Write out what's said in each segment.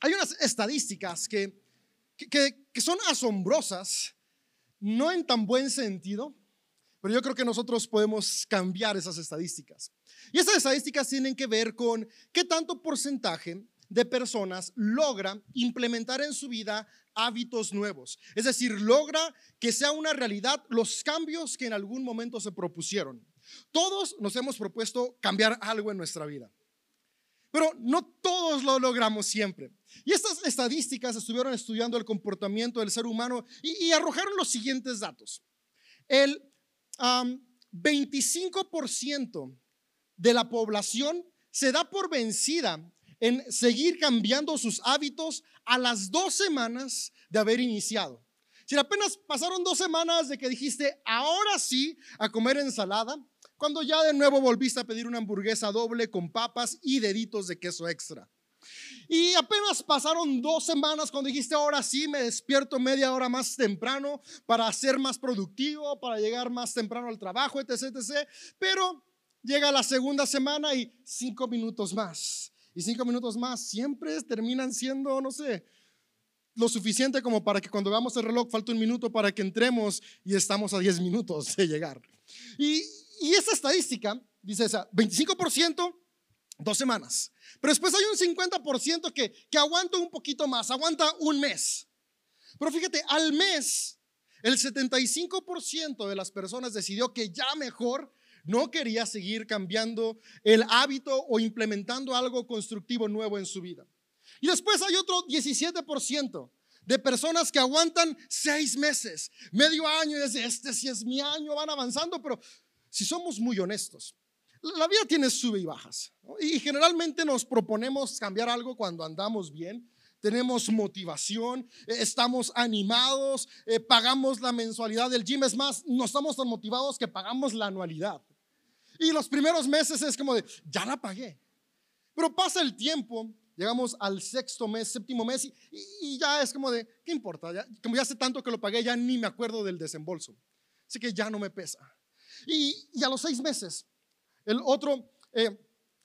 hay unas estadísticas que, que, que son asombrosas, no en tan buen sentido, pero yo creo que nosotros podemos cambiar esas estadísticas. Y esas estadísticas tienen que ver con qué tanto porcentaje de personas logra implementar en su vida hábitos nuevos. Es decir, logra que sea una realidad los cambios que en algún momento se propusieron. Todos nos hemos propuesto cambiar algo en nuestra vida. Pero no todos lo logramos siempre. Y estas estadísticas estuvieron estudiando el comportamiento del ser humano y, arrojaron los siguientes datos. El 25% de la población se da por vencida en seguir cambiando sus hábitos a las dos semanas de haber iniciado. Si apenas pasaron dos semanas de que dijiste, ahora sí, a comer ensalada, cuando ya de nuevo volviste a pedir una hamburguesa doble con papas y deditos de queso extra. Y apenas pasaron dos semanas cuando dijiste, ahora sí, me despierto media hora más temprano para ser más productivo, para llegar más temprano al trabajo, etc. etc. Pero llega la segunda semana y cinco minutos más y cinco minutos más siempre terminan siendo, no sé, lo suficiente como para que cuando veamos el reloj falta un minuto para que entremos y estamos a 10 minutos de llegar. Y, y esa estadística dice esa, 25%, dos semanas. Pero después hay un 50% que, que aguanta un poquito más, aguanta un mes. Pero fíjate, al mes, el 75% de las personas decidió que ya mejor no quería seguir cambiando el hábito o implementando algo constructivo nuevo en su vida. Y después hay otro 17% de personas que aguantan seis meses, medio año, y dicen, este sí es mi año, van avanzando, pero si somos muy honestos, la vida tiene sube y bajas. Y generalmente nos proponemos cambiar algo cuando andamos bien, tenemos motivación, eh, estamos animados, eh, pagamos la mensualidad del gym. Es más, no estamos tan motivados que pagamos la anualidad. Y los primeros meses es como de, ya la pagué. Pero pasa el tiempo, llegamos al sexto mes, séptimo mes, y, ya es como de, ¿qué importa? Ya, como ya hace tanto que lo pagué, ya ni me acuerdo del desembolso. Así que ya no me pesa. Y, a los seis meses, el otro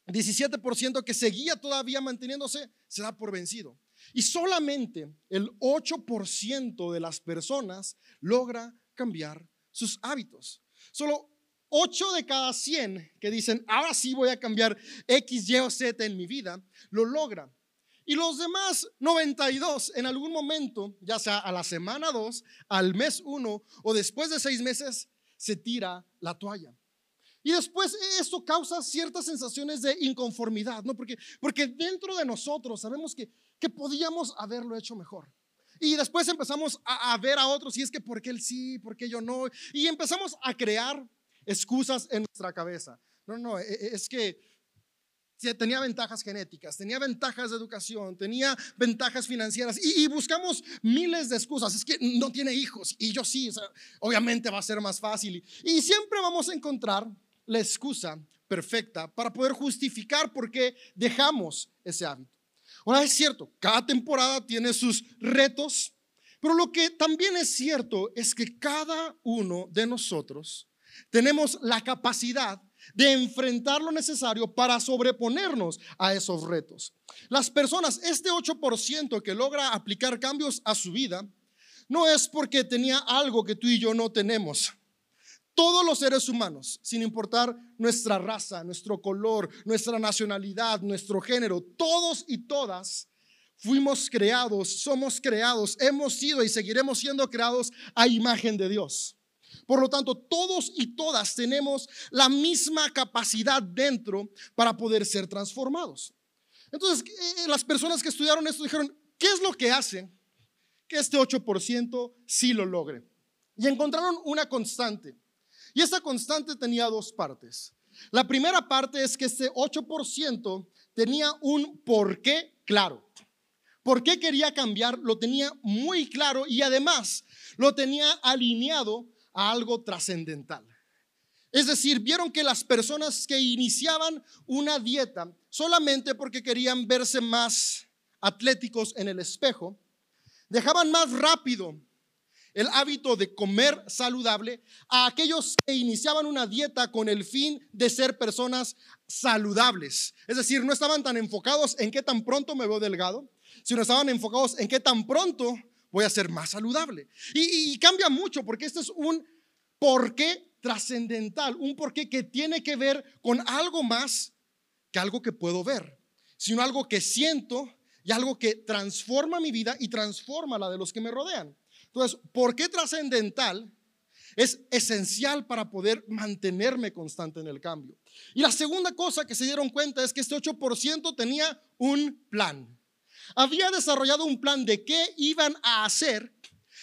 17% eh, que seguía todavía manteniéndose se da por vencido. Y solamente el 8% de las personas logra cambiar sus hábitos. Solo 8 de cada 100 que dicen, ahora sí voy a cambiar X, Y o Z en mi vida, lo logra. Y los demás 92 en algún momento, ya sea a la semana 2, al mes 1 o después de 6 meses, se tira la toalla. Y después esto causa ciertas sensaciones de inconformidad, ¿no? Porque, porque dentro de nosotros sabemos que, que podíamos haberlo hecho mejor. Y después empezamos a, a, ver a otros y es que ¿por qué él sí? ¿Por qué yo no? Y empezamos a crear excusas en nuestra cabeza. No, no, e, e, es que tenía ventajas genéticas, tenía ventajas de educación, tenía ventajas financieras y, buscamos miles de excusas. Es que no tiene hijos y yo sí, obviamente va a ser más fácil. Y, siempre vamos a encontrar la excusa perfecta para poder justificar por qué dejamos ese hábito. Ahora es cierto, cada temporada tiene sus retos, pero lo que también es cierto es que cada uno de nosotros tenemos la capacidad de enfrentar lo necesario para sobreponernos a esos retos. Las personas, este 8% que logra aplicar cambios a su vida, no es porque tenía algo que tú y yo no tenemos. Todos los seres humanos, sin importar nuestra raza, nuestro color, nuestra nacionalidad, nuestro género, todos y todas fuimos creados, somos creados, hemos sido y seguiremos siendo creados a imagen de Dios. Por lo tanto, todos y todas tenemos la misma capacidad dentro para poder ser transformados. Entonces, eh, las personas que estudiaron esto dijeron, ¿qué es lo que hace que este 8% sí lo logre? Y encontraron una constante. Y esa constante tenía dos partes. La primera parte es que este 8% tenía un porqué claro. ¿Por qué quería cambiar? Lo tenía muy claro y además lo tenía alineado a algo trascendental. Es decir, vieron que las personas que iniciaban una dieta solamente porque querían verse más atléticos en el espejo, dejaban más rápido el hábito de comer saludable a aquellos que iniciaban una dieta con el fin de ser personas saludables. Es decir, no estaban tan enfocados en qué tan pronto me veo delgado, sino estaban enfocados en qué tan pronto voy a ser más saludable. Y, cambia mucho porque este es un porqué trascendental, un porqué que tiene que ver con algo más que algo que puedo ver, sino algo que siento y algo que transforma mi vida y transforma la de los que me rodean. Entonces, ¿por qué trascendental? Es esencial para poder mantenerme constante en el cambio. Y la segunda cosa que se dieron cuenta es que este 8% tenía un plan. Había desarrollado un plan de qué iban a hacer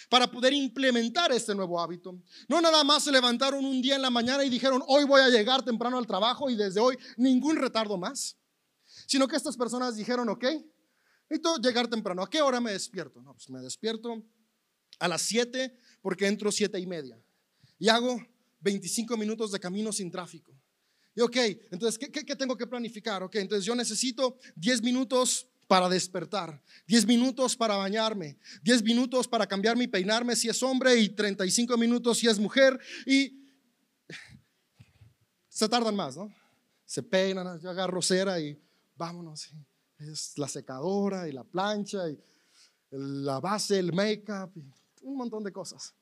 para poder implementar este nuevo hábito. No nada más se levantaron un día en la mañana y dijeron, hoy voy a llegar temprano al trabajo y desde hoy ningún retardo más, sino que estas personas dijeron, ok, necesito llegar temprano. ¿A qué hora me despierto? No, pues me despierto a las 7 porque entro siete y media y hago 25 minutos de camino sin tráfico. Y ok, entonces, ¿qué, qué, qué tengo que planificar? Ok, entonces yo necesito 10 minutos para despertar, 10 minutos para bañarme, 10 minutos para cambiarme y peinarme si es hombre y 35 minutos si es mujer y se tardan más, ¿no? Se peinan, yo agarro cera y vámonos. Es la secadora y la plancha y la base, el make-up un montón de cosas.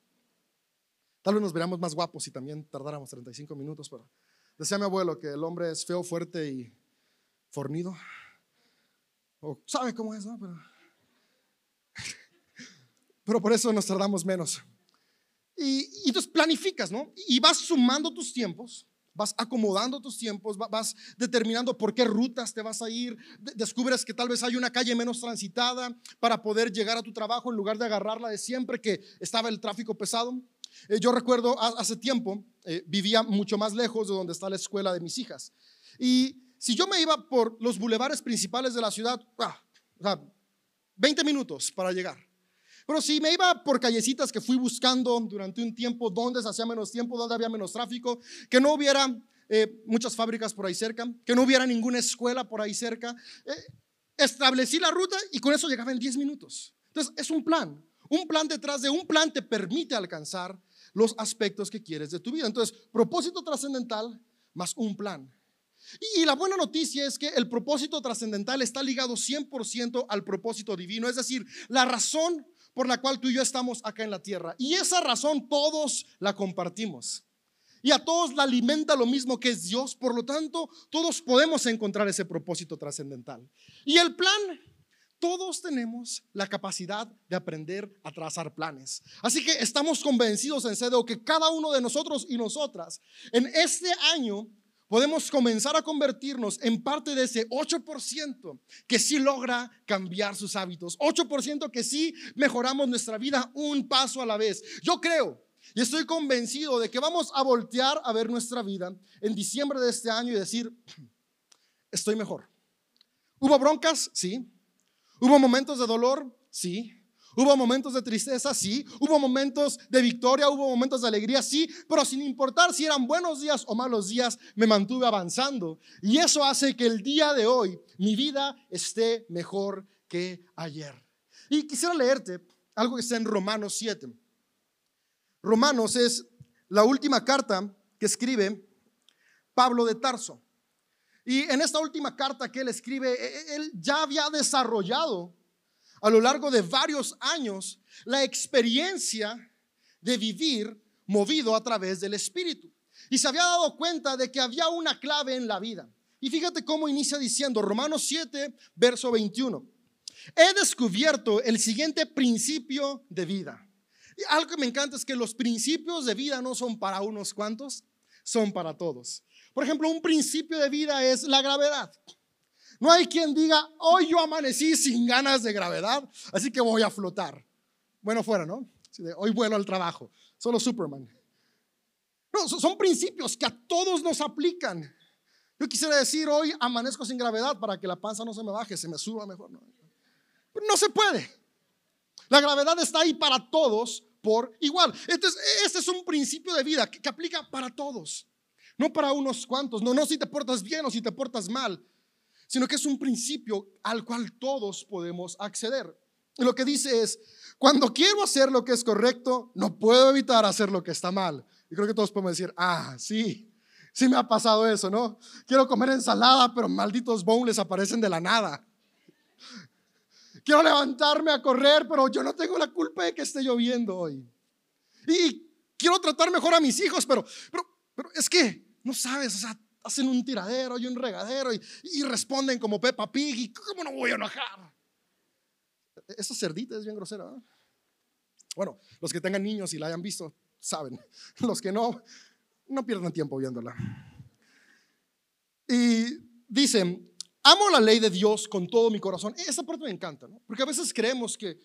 Tal vez nos veríamos más guapos si también tardáramos 35 minutos, pero decía mi abuelo que el hombre es feo, fuerte y fornido. O sabe cómo es, ¿no? Pero, pero por eso nos tardamos menos. Y, y entonces planificas, ¿no? Y vas sumando tus tiempos, vas acomodando tus tiempos, vas determinando por qué rutas te vas a ir, descubres que tal vez hay una calle menos transitada para poder llegar a tu trabajo en lugar de agarrarla de siempre que estaba el tráfico pesado. Eh, yo recuerdo hace tiempo, eh, vivía mucho más lejos de donde está la escuela de mis hijas. Y si yo me iba por los bulevares principales de la ciudad, ah, 20 minutos para llegar. Pero si me iba por callecitas que fui buscando durante un tiempo, donde se hacía menos tiempo, donde había menos tráfico, que no hubiera eh, muchas fábricas por ahí cerca, que no hubiera ninguna escuela por ahí cerca, eh, establecí la ruta y con eso llegaba en 10 minutos. Entonces, es un plan. Un plan detrás de un plan te permite alcanzar los aspectos que quieres de tu vida. Entonces, propósito trascendental más un plan. Y la buena noticia es que el propósito trascendental está ligado 100% al propósito divino, es decir, la razón por la cual tú y yo estamos acá en la tierra. Y esa razón todos la compartimos. Y a todos la alimenta lo mismo que es Dios, por lo tanto, todos podemos encontrar ese propósito trascendental. Y el plan, todos tenemos la capacidad de aprender a trazar planes. Así que estamos convencidos en serio que cada uno de nosotros y nosotras en este año podemos comenzar a convertirnos en parte de ese 8% que sí logra cambiar sus hábitos, 8% que sí mejoramos nuestra vida un paso a la vez. Yo creo y estoy convencido de que vamos a voltear a ver nuestra vida en diciembre de este año y decir, estoy mejor. ¿Hubo broncas? Sí. ¿Hubo momentos de dolor? Sí. Hubo momentos de tristeza, sí. Hubo momentos de victoria, hubo momentos de alegría, sí. Pero sin importar si eran buenos días o malos días, me mantuve avanzando. Y eso hace que el día de hoy mi vida esté mejor que ayer. Y quisiera leerte algo que está en Romanos 7. Romanos es la última carta que escribe Pablo de Tarso. Y en esta última carta que él escribe, e, e, él ya había desarrollado a lo largo de varios años la experiencia de vivir movido a través del Espíritu. Y se había dado cuenta de que había una clave en la vida. Y fíjate cómo inicia diciendo Romanos 7, verso 21. He descubierto el siguiente principio de vida. Algo que me encanta es que los principios de vida no son para unos cuantos, son para todos. Por ejemplo, un principio de vida es la gravedad. No hay quien diga, hoy yo amanecí sin ganas de gravedad, así que voy a flotar. Bueno, fuera, ¿no? hoy vuelo al trabajo, solo Superman. No, son principios que a todos nos aplican. Yo quisiera decir, hoy amanezco sin gravedad para que la panza no se me baje, se me suba mejor. No, no se puede. La gravedad está ahí para todos por igual. Entonces, este es un principio de vida que, que aplica para todos, no para unos cuantos. No, no si te portas bien o si te portas mal sino que es un principio al cual todos podemos acceder. Y lo que dice es, cuando quiero hacer lo que es correcto, no puedo evitar hacer lo que está mal. Y creo que todos podemos decir, ah, sí, sí me ha pasado eso, ¿no? Quiero comer ensalada, pero malditos bowls aparecen de la nada. quiero levantarme a correr, pero yo no tengo la culpa de que esté lloviendo hoy. Y quiero tratar mejor a mis hijos, pero, pero, pero es que no sabes, o sea, hacen un tiradero y un regadero y, responden como Peppa Pig y ¿cómo no voy a enojar? Esa cerdita es bien grosera. Bueno, los que tengan niños y la hayan visto, saben. Los que no, no pierdan tiempo viéndola. Y dicen, amo la ley de Dios con todo mi corazón. Esa parte me encanta, ¿no? Porque a veces creemos que,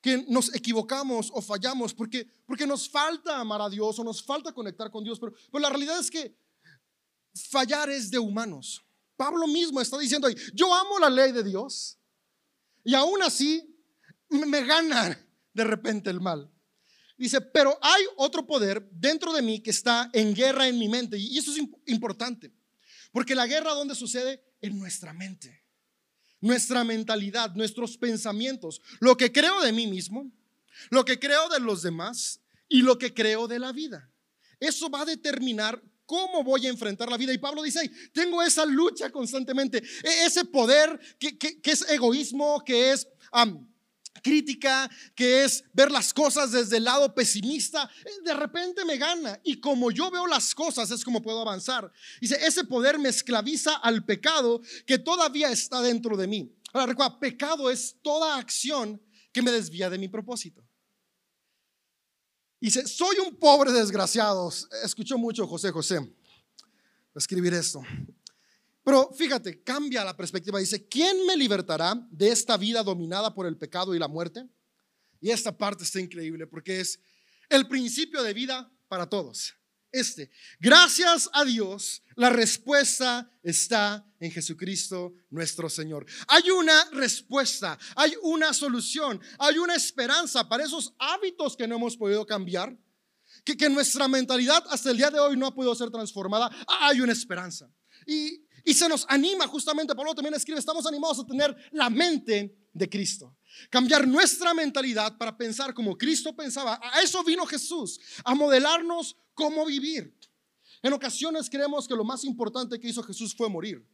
que nos equivocamos o fallamos porque, porque nos falta amar a Dios o nos falta conectar con Dios. Pero, pero la realidad es que fallar es de humanos. Pablo mismo está diciendo ahí, yo amo la ley de Dios y aún así me gana de repente el mal. Dice, pero hay otro poder dentro de mí que está en guerra en mi mente. Y eso es importante. Porque la guerra, ¿dónde sucede? En nuestra mente. Nuestra mentalidad, nuestros pensamientos. Lo que creo de mí mismo, lo que creo de los demás y lo que creo de la vida. Eso va a determinar cómo voy a enfrentar la vida. Y Pablo dice, tengo esa lucha constantemente. E-, ese poder que, es egoísmo, que es crítica, que es ver las cosas desde el lado pesimista, eh, de repente me gana. Y como yo veo las cosas es como puedo avanzar. Dice, ese poder me esclaviza al pecado que todavía está dentro de mí. Ahora recuerda, pecado es toda acción que me desvía de mi propósito. Dice, soy un pobre desgraciado. Escuchó mucho José José escribir esto. Pero fíjate, cambia la perspectiva. Dice, ¿quién me libertará de esta vida dominada por el pecado y la muerte? Y esta parte está increíble porque es el principio de vida para todos. Este, gracias a Dios, la respuesta está en Jesucristo nuestro Señor. Hay una respuesta, hay una solución, hay una esperanza para esos hábitos que no hemos podido cambiar, que, que nuestra mentalidad hasta el día de hoy no ha podido ser transformada. Hay una esperanza. Y y se nos anima, justamente Pablo también escribe, estamos animados a tener la mente de Cristo. Cambiar nuestra mentalidad para pensar como Cristo pensaba. A eso vino Jesús, a modelarnos cómo vivir. En ocasiones creemos que lo más importante que hizo Jesús fue morir.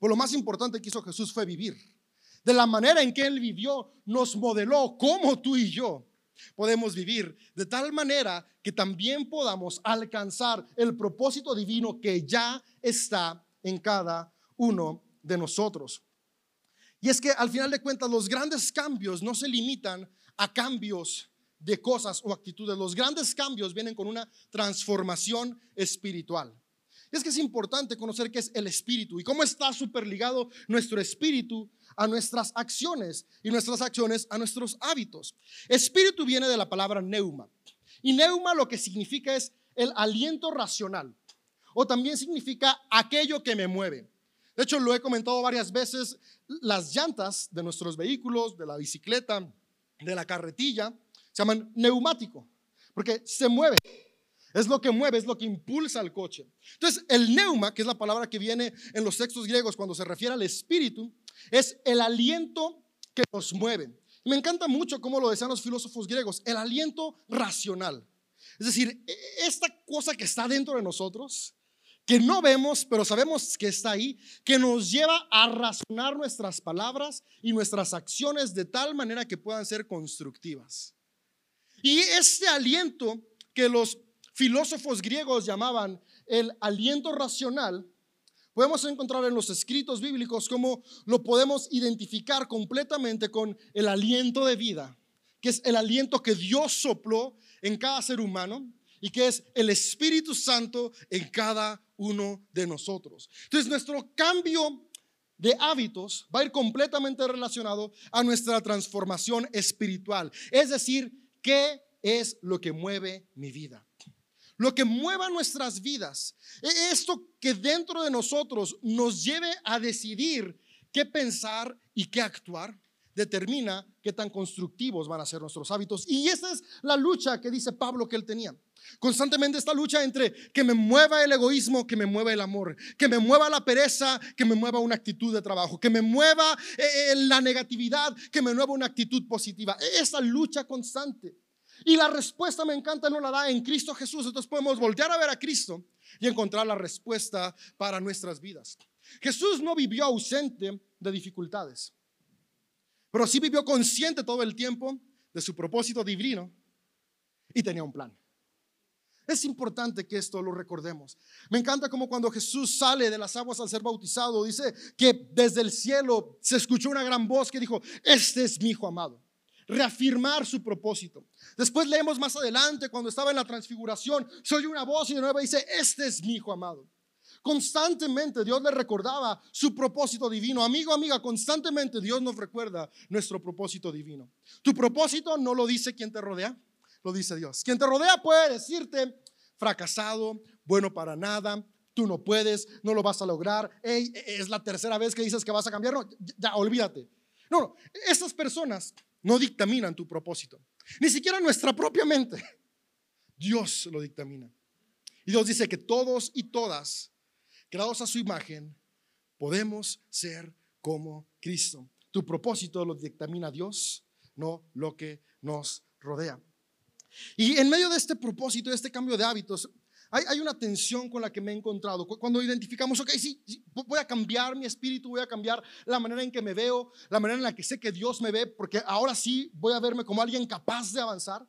O lo más importante que hizo Jesús fue vivir. De la manera en que Él vivió, nos modeló cómo tú y yo podemos vivir. De tal manera que también podamos alcanzar el propósito divino que ya está en cada uno de nosotros. Y es que al final de cuentas los grandes cambios no se limitan a cambios de cosas o actitudes. Los grandes cambios vienen con una transformación espiritual. Es que es importante conocer qué es el espíritu y cómo está superligado nuestro espíritu a nuestras acciones y nuestras acciones a nuestros hábitos. Espíritu viene de la palabra neuma. Y neuma lo que significa es el aliento racional o también significa aquello que me mueve. De hecho, lo he comentado varias veces, las llantas de nuestros vehículos, de la bicicleta, de la carretilla, se llaman neumático, porque se mueve. Es lo que mueve, es lo que impulsa al coche. Entonces, el neuma, que es la palabra que viene en los textos griegos cuando se refiere al espíritu, es el aliento que nos mueve. me encanta mucho cómo lo decían los filósofos griegos, el aliento racional. Es decir, e, esta cosa que está dentro de nosotros, que no vemos, pero sabemos que está ahí, que nos lleva a razonar nuestras palabras y nuestras acciones de tal manera que puedan ser constructivas. Y este aliento que los filósofos griegos llamaban el aliento racional, podemos encontrar en los escritos bíblicos cómo lo podemos identificar completamente con el aliento de vida, que es el aliento que Dios sopló en cada ser humano y que es el Espíritu Santo en cada uno de nosotros. Entonces nuestro cambio de hábitos va a ir completamente relacionado a nuestra transformación espiritual. Es decir, ¿qué es lo que mueve mi vida? Lo que mueva nuestras vidas. E-, esto que dentro de nosotros nos lleve a decidir qué pensar y qué actuar determina qué tan constructivos van a ser nuestros hábitos. Y esa es la lucha que dice Pablo que él tenía. Constantemente esta lucha entre que me mueva el egoísmo, que me mueva el amor, que me mueva la pereza, que me mueva una actitud de trabajo, que me mueva eh, eh, la negatividad, que me mueva una actitud positiva. Esa lucha constante. Y la respuesta me encanta, no la da en Cristo Jesús. Entonces podemos voltear a ver a Cristo y encontrar la respuesta para nuestras vidas. Jesús no vivió ausente de dificultades. pero sí vivió consciente todo el tiempo de su propósito divino y tenía un plan. Es importante que esto lo recordemos. Me encanta como cuando Jesús sale de las aguas al ser bautizado, dice que desde el cielo se escuchó una gran voz que dijo, este es mi hijo amado. Reafirmar su propósito. Después leemos más adelante cuando estaba en la transfiguración, se oye una voz y de nuevo dice, este es mi hijo amado. Constantemente Dios le recordaba su propósito divino. Amigo, amiga, constantemente Dios nos recuerda nuestro propósito divino. Tu propósito no lo dice quien te rodea, lo dice Dios. Quien te rodea puede decirte, fracasado, bueno para nada, tú no puedes, no lo vas a lograr, hey, es la tercera vez que dices que vas a cambiar, no, ya, olvídate. No, no, estas personas no dictaminan tu propósito, ni siquiera nuestra propia mente. Dios lo dictamina. Y Dios dice que todos y todas, creados a su imagen, podemos ser como Cristo. Tu propósito lo dictamina Dios, no lo que nos rodea. Y en medio de este propósito, de este cambio de hábitos, hay, una tensión con la que me he encontrado. Cuando identificamos, ok, sí, voy a cambiar mi espíritu, voy a cambiar la manera en que me veo, la manera en la que sé que Dios me ve, porque ahora sí voy a verme como alguien capaz de avanzar.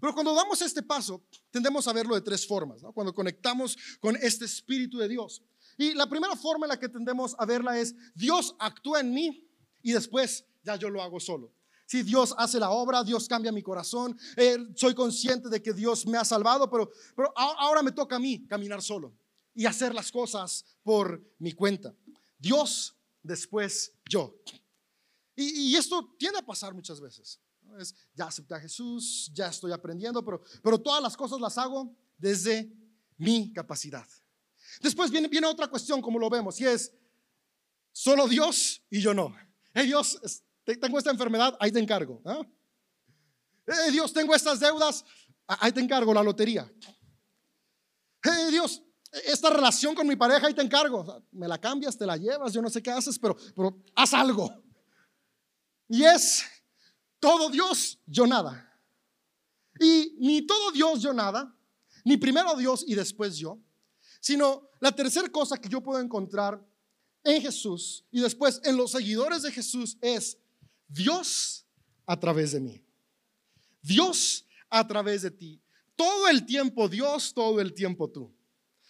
Pero cuando damos este paso, tendemos a verlo de tres formas, cuando conectamos con este espíritu de Dios. Y la primera forma en la que tendemos a verla es, Dios actúa en mí y después ya yo lo hago solo. Si Dios hace la obra, Dios cambia mi corazón, eh, soy consciente de que Dios me ha salvado, pero, pero ahora me toca a mí caminar solo y hacer las cosas por mi cuenta. Dios, después yo. Y, esto tiende a pasar muchas veces. Es, ya acepté a Jesús, ya estoy aprendiendo, pero, pero todas las cosas las hago desde mi capacidad. Después viene, viene otra cuestión, como lo vemos, y es solo Dios y yo no. Hey, Dios, tengo esta enfermedad, ahí te encargo. ¿ah? Eh, Dios, tengo estas deudas, ahí te encargo la lotería. Eh, Dios, esta relación con mi pareja, ahí te encargo. me la cambias, te la llevas, yo no sé qué haces, pero, pero haz algo. Y es todo Dios, yo nada. Y ni todo Dios, yo nada, ni primero Dios y después yo, sino la tercera cosa que yo puedo encontrar en Jesús y después en los seguidores de Jesús es Dios a través de mí. Dios a través de ti. Todo el tiempo Dios, todo el tiempo tú.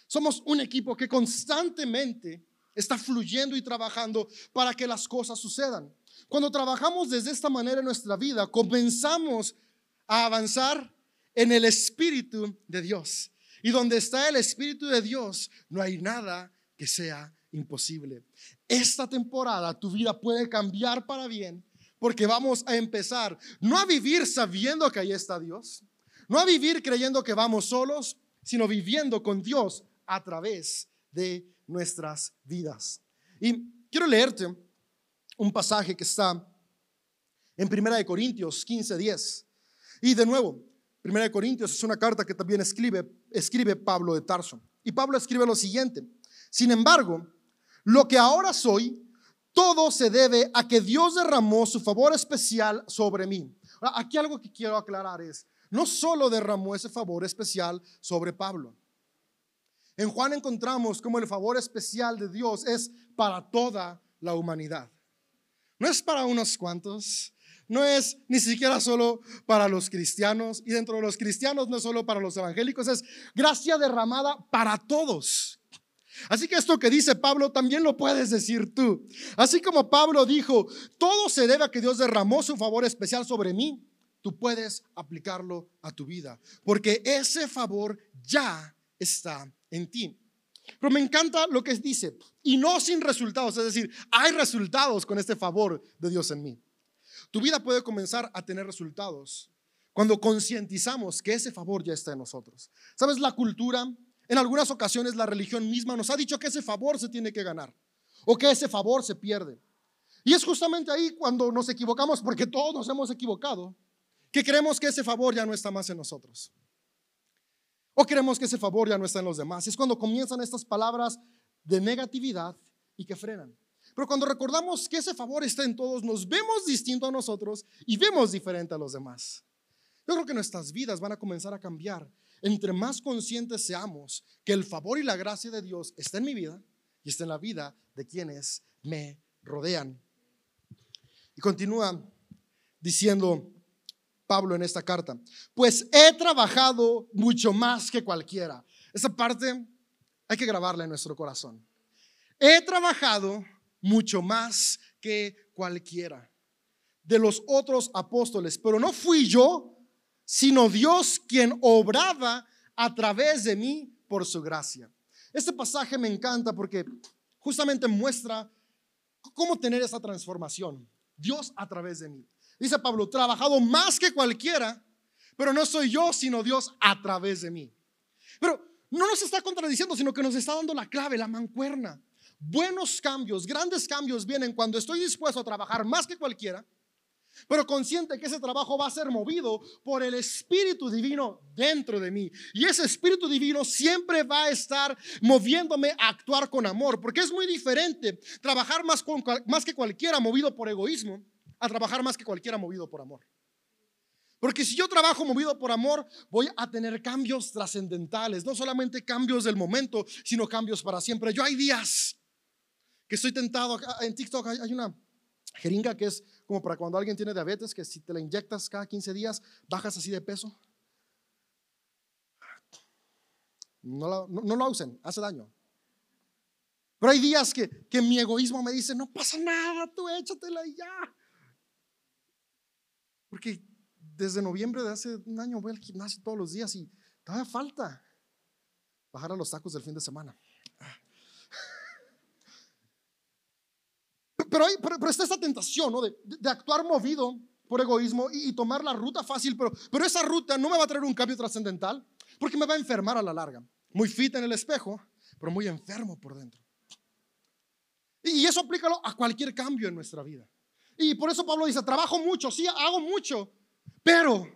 Somos un equipo que constantemente está fluyendo y trabajando para que las cosas sucedan. Cuando trabajamos desde esta manera en nuestra vida, comenzamos a avanzar en el Espíritu de Dios. Y donde está el Espíritu de Dios, no hay nada que sea imposible. Esta temporada tu vida puede cambiar para bien porque vamos a empezar no a vivir sabiendo que ahí está Dios, no a vivir creyendo que vamos solos, sino viviendo con Dios a través de nuestras vidas. Y quiero leerte un pasaje que está en Primera de Corintios 15, 10. Y de nuevo, Primera de Corintios es una carta que también escribe, escribe Pablo de Tarso. Y Pablo escribe lo siguiente, sin embargo, lo que ahora soy, todo se debe a que Dios derramó su favor especial sobre mí. Aquí algo que quiero aclarar es, no solo derramó ese favor especial sobre Pablo. En Juan encontramos como el favor especial de Dios es para toda la humanidad. No es para unos cuantos, no es ni siquiera solo para los cristianos y dentro de los cristianos no es solo para los evangélicos, es gracia derramada para todos. Así que esto que dice Pablo también lo puedes decir tú. Así como Pablo dijo, todo se debe a que Dios derramó su favor especial sobre mí, tú puedes aplicarlo a tu vida, porque ese favor ya está en ti. Pero me encanta lo que dice, y no sin resultados, es decir, hay resultados con este favor de Dios en mí. Tu vida puede comenzar a tener resultados cuando concientizamos que ese favor ya está en nosotros. ¿Sabes? La cultura, en algunas ocasiones la religión misma nos ha dicho que ese favor se tiene que ganar o que ese favor se pierde. Y es justamente ahí cuando nos equivocamos, porque todos hemos equivocado, que creemos que ese favor ya no está más en nosotros. O creemos que ese favor ya no está en los demás. Es cuando comienzan estas palabras de negatividad y que frenan. Pero cuando recordamos que ese favor está en todos, nos vemos distinto a nosotros y vemos diferente a los demás. Yo creo que nuestras vidas van a comenzar a cambiar entre más conscientes seamos que el favor y la gracia de Dios está en mi vida y está en la vida de quienes me rodean. Y continúa diciendo Pablo en esta carta, pues he trabajado mucho más que cualquiera. Esa parte hay que grabarla en nuestro corazón. He trabajado mucho más que cualquiera de los otros apóstoles, pero no fui yo, sino Dios quien obraba a través de mí por su gracia. Este pasaje me encanta porque justamente muestra cómo tener esa transformación. Dios a través de mí. Dice Pablo, trabajado más que cualquiera, pero no soy yo, sino Dios a través de mí. Pero no nos está contradiciendo, sino que nos está dando la clave, la mancuerna. Buenos cambios, grandes cambios vienen cuando estoy dispuesto a trabajar más que cualquiera, pero consciente que ese trabajo va a ser movido por el Espíritu Divino dentro de mí. Y ese Espíritu Divino siempre va a estar moviéndome a actuar con amor, porque es muy diferente trabajar más, con, más que cualquiera movido por egoísmo a trabajar más que cualquiera movido por amor. Porque si yo trabajo movido por amor, voy a tener cambios trascendentales, no solamente cambios del momento, sino cambios para siempre. Yo hay días que estoy tentado, en TikTok hay una jeringa que es como para cuando alguien tiene diabetes, que si te la inyectas cada 15 días, bajas así de peso. No la, no, usen, hace daño. Pero hay días que, que mi egoísmo me dice, no pasa nada, tú échatela y ya. Porque desde noviembre de hace un año voy al gimnasio todos los días y todavía falta bajar a los tacos del fin de semana. Pero, está esta tentación ¿no? de, actuar movido por egoísmo y, tomar la ruta fácil, pero, esa ruta no me va a traer un cambio trascendental porque me va a enfermar a la larga. Muy fit en el espejo, pero muy enfermo por dentro. Y eso aplícalo a cualquier cambio en nuestra vida. Y por eso Pablo dice, trabajo mucho, sí, hago mucho, pero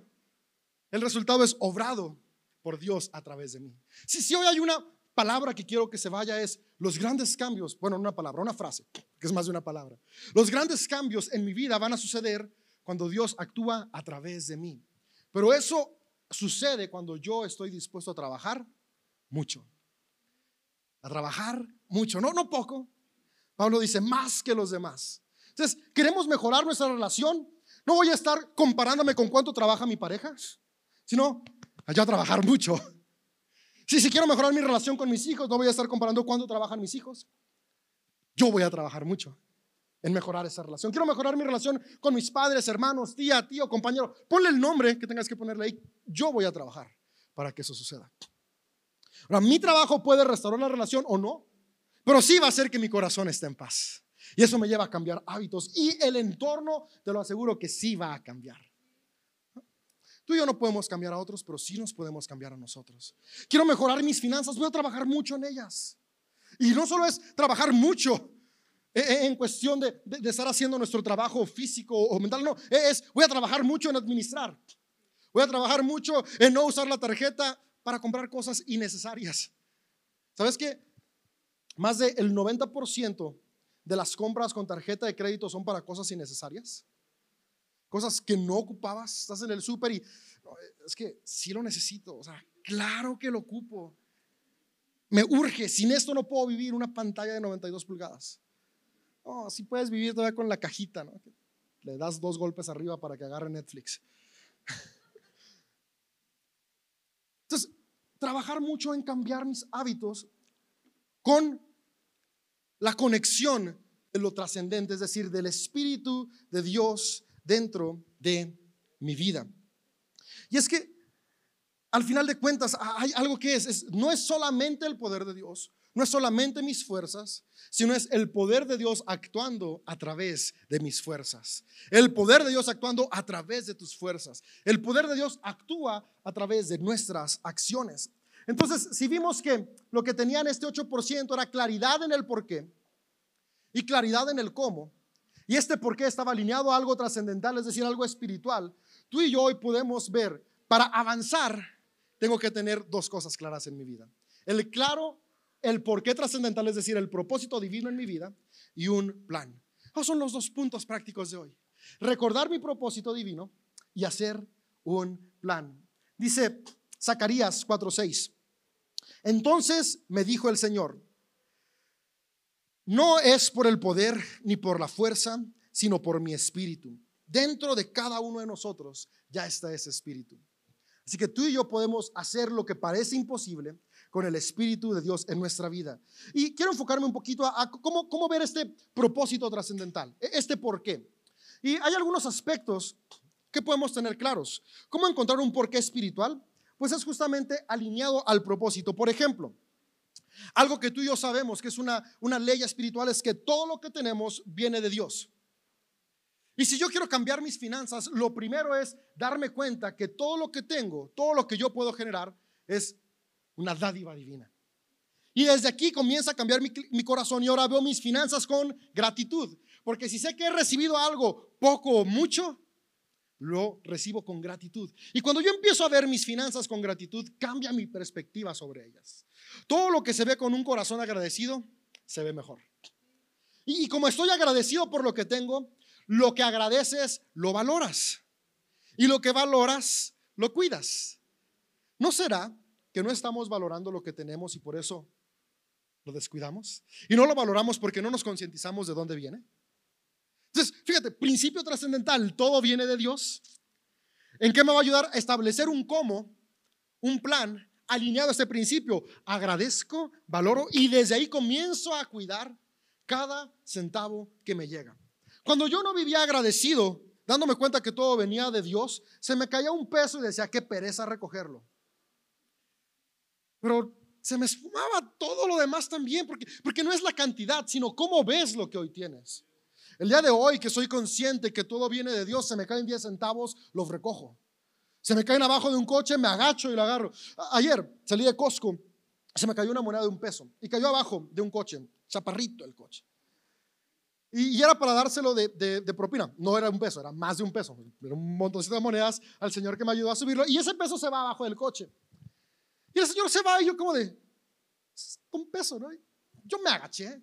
el resultado es obrado por Dios a través de mí. Si hoy hay una palabra que quiero que se vaya es los grandes cambios, bueno, una palabra, una frase, que es más de una palabra. Los grandes cambios en mi vida van a suceder cuando Dios actúa a través de mí. Pero eso sucede cuando yo estoy dispuesto a trabajar mucho. A trabajar mucho, no, no poco. Pablo dice, más que los demás. Entonces, ¿queremos mejorar nuestra relación? No voy a estar comparándome con cuánto trabaja mi pareja, sino allá trabajar mucho. Si, si quiero mejorar mi relación con mis hijos, no voy a estar comparando cuánto trabajan mis hijos. Yo voy a trabajar mucho en mejorar esa relación. Quiero mejorar mi relación con mis padres, hermanos, tía, tío, compañero. Ponle el nombre que tengas que ponerle ahí. Yo voy a trabajar para que eso suceda. Ahora, mi trabajo puede restaurar la relación o no, pero sí va a hacer que mi corazón esté en paz. Y eso me lleva a cambiar hábitos. Y el entorno, te lo aseguro que sí va a cambiar. Tú y yo no podemos cambiar a otros, pero sí nos podemos cambiar a nosotros. Quiero mejorar mis finanzas, voy a trabajar mucho en ellas. Y no solo es trabajar mucho eh, eh, en cuestión de, estar haciendo nuestro trabajo físico o mental, no, es voy a trabajar mucho en administrar. Voy a trabajar mucho en no usar la tarjeta para comprar cosas innecesarias. ¿Sabes qué? Más del 90% de las compras con tarjeta de crédito son para cosas innecesarias. Cosas que no ocupabas. Estás en el súper y es que sí lo necesito. O sea, claro que lo ocupo. Me urge. Sin esto no puedo vivir una pantalla de 92 pulgadas. No, sí puedes vivir todavía con la cajita, ¿no? Le das dos golpes arriba para que agarre Netflix. Entonces, trabajar mucho en cambiar mis hábitos con la conexión de lo trascendente, es decir, del Espíritu de Dios dentro de mi vida. Y es que al final de cuentas hay algo que es, no es solamente el poder de Dios, no es solamente mis fuerzas, sino es el poder de Dios actuando a través de mis fuerzas. El poder de Dios actuando a través de tus fuerzas. El poder de Dios actúa a través de nuestras acciones. Entonces, si vimos que lo que tenían este 8% era claridad en el por qué y claridad en el cómo, y este por qué estaba alineado a algo trascendental, es decir, algo espiritual, tú y yo hoy podemos ver, para avanzar, tengo que tener dos cosas claras en mi vida. El claro, el por qué trascendental, es decir, el propósito divino en mi vida y un plan. Esos son los dos puntos prácticos de hoy. Recordar mi propósito divino y hacer un plan. Dice Zacarías 4:6. Entonces me dijo el Señor, no es por el poder ni por la fuerza, sino por mi espíritu, dentro de cada uno de nosotros ya está ese espíritu. Así que tú y yo podemos hacer lo que parece imposible con el Espíritu de Dios en nuestra vida. Y quiero enfocarme un poquito a, cómo, cómo ver este propósito trascendental, e, este por qué. Y hay algunos aspectos que podemos tener claros. ¿Cómo encontrar un porqué espiritual? Pues es justamente alineado al propósito. Por ejemplo, algo que tú y yo sabemos que es una, una ley espiritual es que todo lo que tenemos viene de Dios. Y si yo quiero cambiar mis finanzas, lo primero es darme cuenta que todo lo que tengo, todo lo que yo puedo generar es una dádiva divina. Y desde aquí comienza a cambiar mi, mi, corazón y ahora veo mis finanzas con gratitud. Porque si sé que he recibido algo poco o mucho, lo recibo con gratitud. Y cuando yo empiezo a ver mis finanzas con gratitud, cambia mi perspectiva sobre ellas. Todo lo que se ve con un corazón agradecido, se ve mejor. Y, como estoy agradecido por lo que tengo, lo que agradeces, lo valoras. Y lo que valoras, lo cuidas. ¿No será que no estamos valorando lo que tenemos y por eso lo descuidamos? Y no lo valoramos porque no nos concientizamos de dónde viene. Entonces, fíjate, principio trascendental, todo viene de Dios. ¿En qué me va a ayudar a establecer un cómo, un plan alineado a este principio? Agradezco, valoro y desde ahí comienzo a cuidar cada centavo que me llega. Cuando yo no vivía agradecido, dándome cuenta que todo venía de Dios, se me caía un peso y decía, qué pereza recogerlo. Pero se me esfumaba todo lo demás también, porque, porque no es la cantidad, sino cómo ves lo que hoy tienes. El día de hoy que soy consciente que todo viene de Dios, se me caen 10 centavos, los recojo. Se me caen abajo de un coche, me agacho y lo agarro. Ayer salí de Costco, se me cayó una moneda de un peso y cayó abajo de un coche, chaparrito el coche. Y, era para dárselo de, de, propina. No era un peso, era más de un peso. Era un montoncito de monedas al señor que me ayudó a subirlo. Y ese peso se va abajo del coche. Y el señor se va y yo como de, un peso, ¿no? Yo me agaché,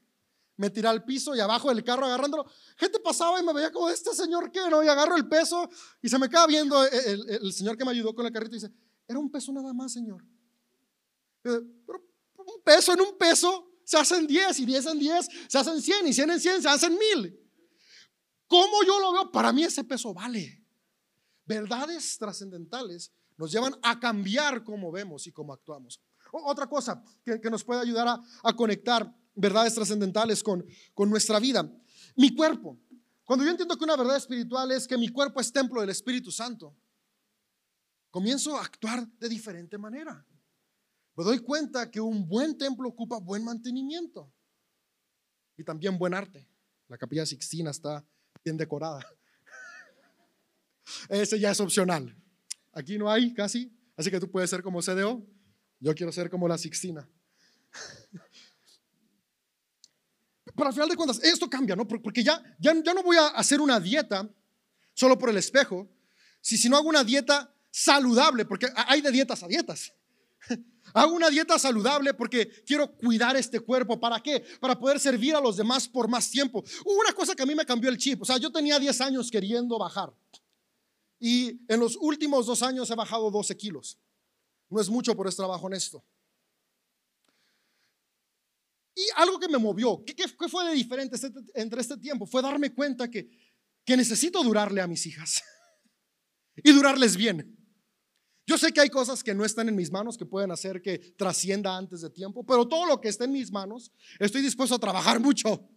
me tiré al piso y abajo del carro agarrándolo. Gente pasaba y me veía como, ¿este señor qué? ¿No? Y agarro el peso y se me queda viendo el, el, señor que me ayudó con el carrito y dice, era un peso nada más, señor. Pero un peso en un peso se hacen 10 y 10 en 10 se hacen 100 y 100 en 100 se hacen 1000. ¿Cómo yo lo veo? Para mí ese peso vale. Verdades trascendentales nos llevan a cambiar cómo vemos y cómo actuamos. otra cosa que, nos puede ayudar a, a conectar verdades trascendentales con, con nuestra vida. Mi cuerpo. Cuando yo entiendo que una verdad espiritual es que mi cuerpo es templo del Espíritu Santo, comienzo a actuar de diferente manera. Me doy cuenta que un buen templo ocupa buen mantenimiento y también buen arte. La capilla Sixtina está bien decorada. Ese ya es opcional. Aquí no hay casi, así que tú puedes ser como CDO. Yo quiero ser como la Sixtina. Pero al final de cuentas, esto cambia, ¿no? Porque ya, ya, ya no voy a hacer una dieta solo por el espejo, si, si no hago una dieta saludable, porque hay de dietas a dietas. Hago una dieta saludable porque quiero cuidar este cuerpo. ¿Para qué? Para poder servir a los demás por más tiempo. Una cosa que a mí me cambió el chip. O sea, yo tenía 10 años queriendo bajar. Y en los últimos dos años he bajado 12 kilos. No es mucho por este trabajo honesto. Y algo que me movió, ¿qué, qué fue de diferente este, entre este tiempo? Fue darme cuenta que, que necesito durarle a mis hijas y durarles bien. Yo sé que hay cosas que no están en mis manos que pueden hacer que trascienda antes de tiempo, pero todo lo que está en mis manos, estoy dispuesto a trabajar mucho.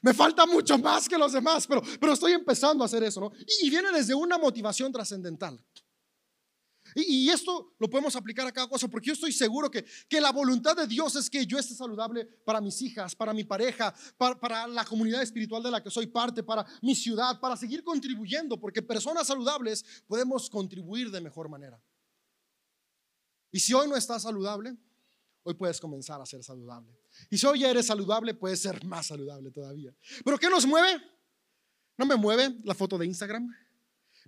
Me falta mucho más que los demás, pero, pero estoy empezando a hacer eso, ¿no? Y, viene desde una motivación trascendental. Y, esto lo podemos aplicar a cada cosa, porque yo estoy seguro que, que la voluntad de Dios es que yo esté saludable para mis hijas, para mi pareja, para, para la comunidad espiritual de la que soy parte, para mi ciudad, para seguir contribuyendo, porque personas saludables podemos contribuir de mejor manera. Y si hoy no estás saludable, hoy puedes comenzar a ser saludable. Y si hoy ya eres saludable, puedes ser más saludable todavía. Pero ¿qué nos mueve? No me mueve la foto de Instagram.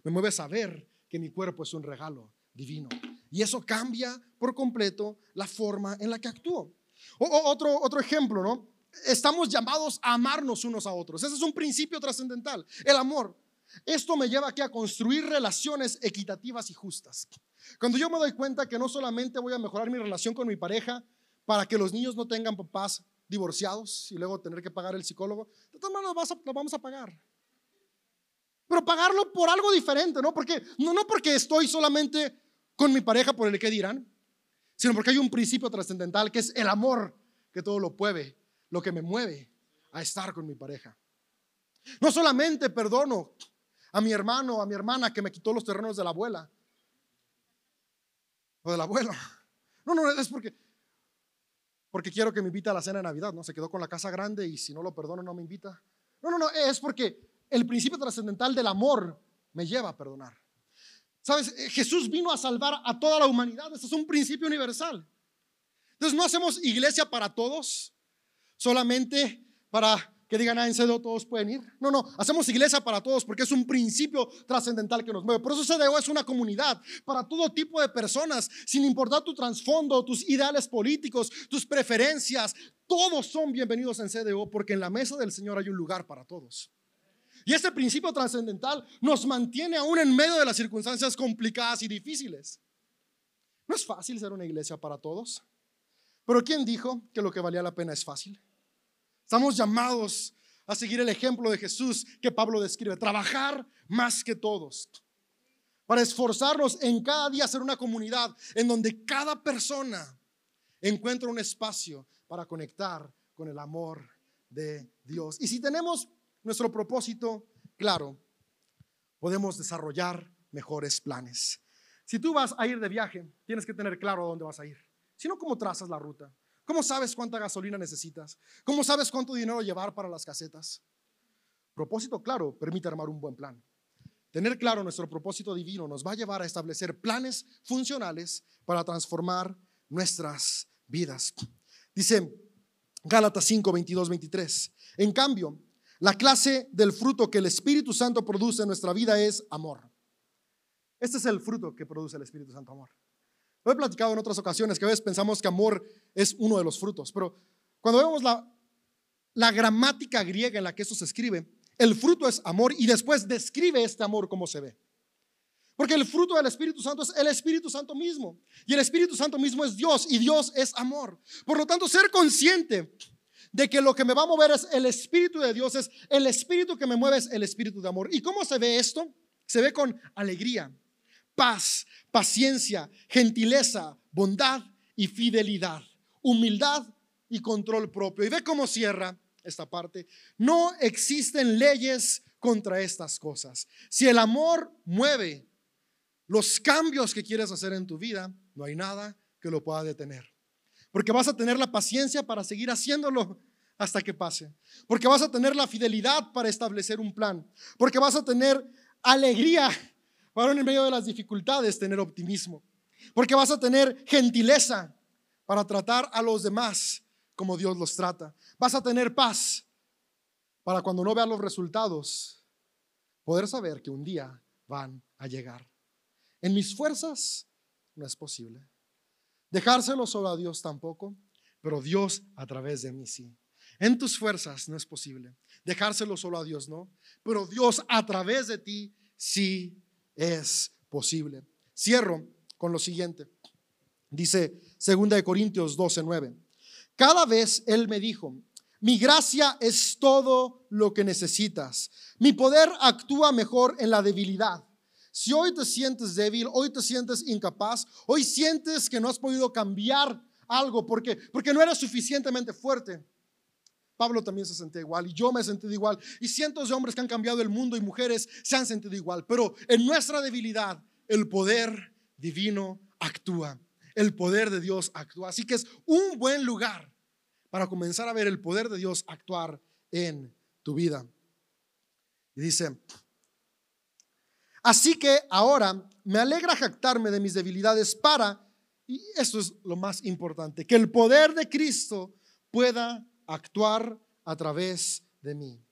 Me mueve saber que mi cuerpo es un regalo divino. Y eso cambia por completo la forma en la que actúo. otro, otro ejemplo, ¿no? Estamos llamados a amarnos unos a otros. Ese es un principio trascendental, el amor. Esto me lleva aquí a construir relaciones equitativas y justas. Cuando yo me doy cuenta que no solamente voy a mejorar mi relación con mi pareja para que los niños no tengan papás divorciados y luego tener que pagar el psicólogo, de todas maneras lo vamos a pagar. pero pagarlo por algo diferente, ¿no? Porque, no, no porque estoy solamente con mi pareja por el que dirán, sino porque hay un principio trascendental que es el amor que todo lo puede, lo que me mueve a estar con mi pareja. No solamente perdono a mi hermano a mi hermana que me quitó los terrenos de la abuela o del abuelo. No, no, es porque porque quiero que me invite a la cena de Navidad, ¿no? Se quedó con la casa grande y si no lo perdono no me invita. No, no, no, es porque el principio trascendental del amor me lleva a perdonar. ¿Sabes? Eh, Jesús vino a salvar a toda la humanidad. Ese es un principio universal. Entonces no hacemos iglesia para todos, solamente para que digan, ah, en CDO todos pueden ir. No, no, hacemos iglesia para todos porque es un principio trascendental que nos mueve. Por eso CDO es una comunidad para todo tipo de personas, sin importar tu trasfondo, tus ideales políticos, tus preferencias. Todos son bienvenidos en CDO porque en la mesa del Señor hay un lugar para todos. Y este principio trascendental nos mantiene aún en medio de las circunstancias complicadas y difíciles. No es fácil ser una iglesia para todos, pero ¿quién dijo que lo que valía la pena es fácil? Estamos llamados a seguir el ejemplo de Jesús que Pablo describe, trabajar más que todos, para esforzarnos en cada día ser una comunidad en donde cada persona encuentra un espacio para conectar con el amor de Dios. Y si tenemos nuestro propósito claro, podemos desarrollar mejores planes. Si tú vas a ir de viaje, tienes que tener claro a dónde vas a ir. Si no, ¿cómo trazas la ruta? ¿Cómo sabes cuánta gasolina necesitas? ¿Cómo sabes cuánto dinero llevar para las casetas? Propósito claro permite armar un buen plan. Tener claro nuestro propósito divino nos va a llevar a establecer planes funcionales para transformar nuestras vidas. Dice Gálatas 5, 22, 23. En cambio, la clase del fruto que el Espíritu Santo produce en nuestra vida es amor. Este es el fruto que produce el Espíritu Santo, amor. Lo he platicado en otras ocasiones que a veces pensamos que amor es uno de los frutos, pero cuando vemos la, la gramática griega en la que esto se escribe, el fruto es amor y después describe este amor como se ve. Porque el fruto del Espíritu Santo es el Espíritu Santo mismo. Y el Espíritu Santo mismo es Dios y Dios es amor. Por lo tanto, ser consciente de que lo que me va a mover es el Espíritu de Dios, es el Espíritu que me mueve, es el Espíritu de amor. ¿Y cómo se ve esto? Se ve con alegría, paz, paciencia, gentileza, bondad y fidelidad, humildad y control propio. Y ve cómo cierra esta parte. No existen leyes contra estas cosas. Si el amor mueve los cambios que quieres hacer en tu vida, no hay nada que lo pueda detener. Porque vas a tener la paciencia para seguir haciéndolo hasta que pase. Porque vas a tener la fidelidad para establecer un plan. Porque vas a tener alegría para en medio de las dificultades tener optimismo. Porque vas a tener gentileza para tratar a los demás como Dios los trata. Vas a tener paz para cuando no veas los resultados, poder saber que un día van a llegar. En mis fuerzas no es posible. Dejárselo solo a Dios tampoco, pero Dios a través de mí sí. En tus fuerzas no es posible. Dejárselo solo a Dios no, pero Dios a través de ti sí es posible. Cierro con lo siguiente. Dice 2 de Corintios 12, 9. Cada vez Él me dijo, mi gracia es todo lo que necesitas. Mi poder actúa mejor en la debilidad. Si hoy te sientes débil, hoy te sientes incapaz, hoy sientes que no has podido cambiar algo porque, porque no eres suficientemente fuerte, Pablo también se sentía igual y yo me he sentido igual y cientos de hombres que han cambiado el mundo y mujeres se han sentido igual. Pero en nuestra debilidad el poder divino actúa. El poder de Dios actúa. Así que es un buen lugar para comenzar a ver el poder de Dios actuar en tu vida. Y dice, así que ahora me alegra jactarme de mis debilidades para, y esto es lo más importante, que el poder de Cristo pueda actuar a través de mí,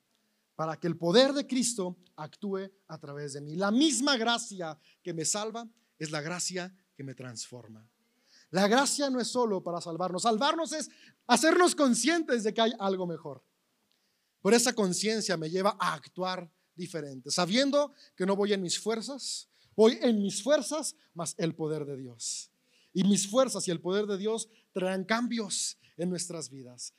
para que el poder de Cristo actúe a través de mí. La misma gracia que me salva es la gracia que me transforma. La gracia no es solo para salvarnos, salvarnos es hacernos conscientes de que hay algo mejor. Por esa conciencia me lleva a actuar diferente, sabiendo que no voy en mis fuerzas, voy en mis fuerzas más el poder de Dios. Y mis fuerzas y el poder de Dios traerán cambios en nuestras vidas.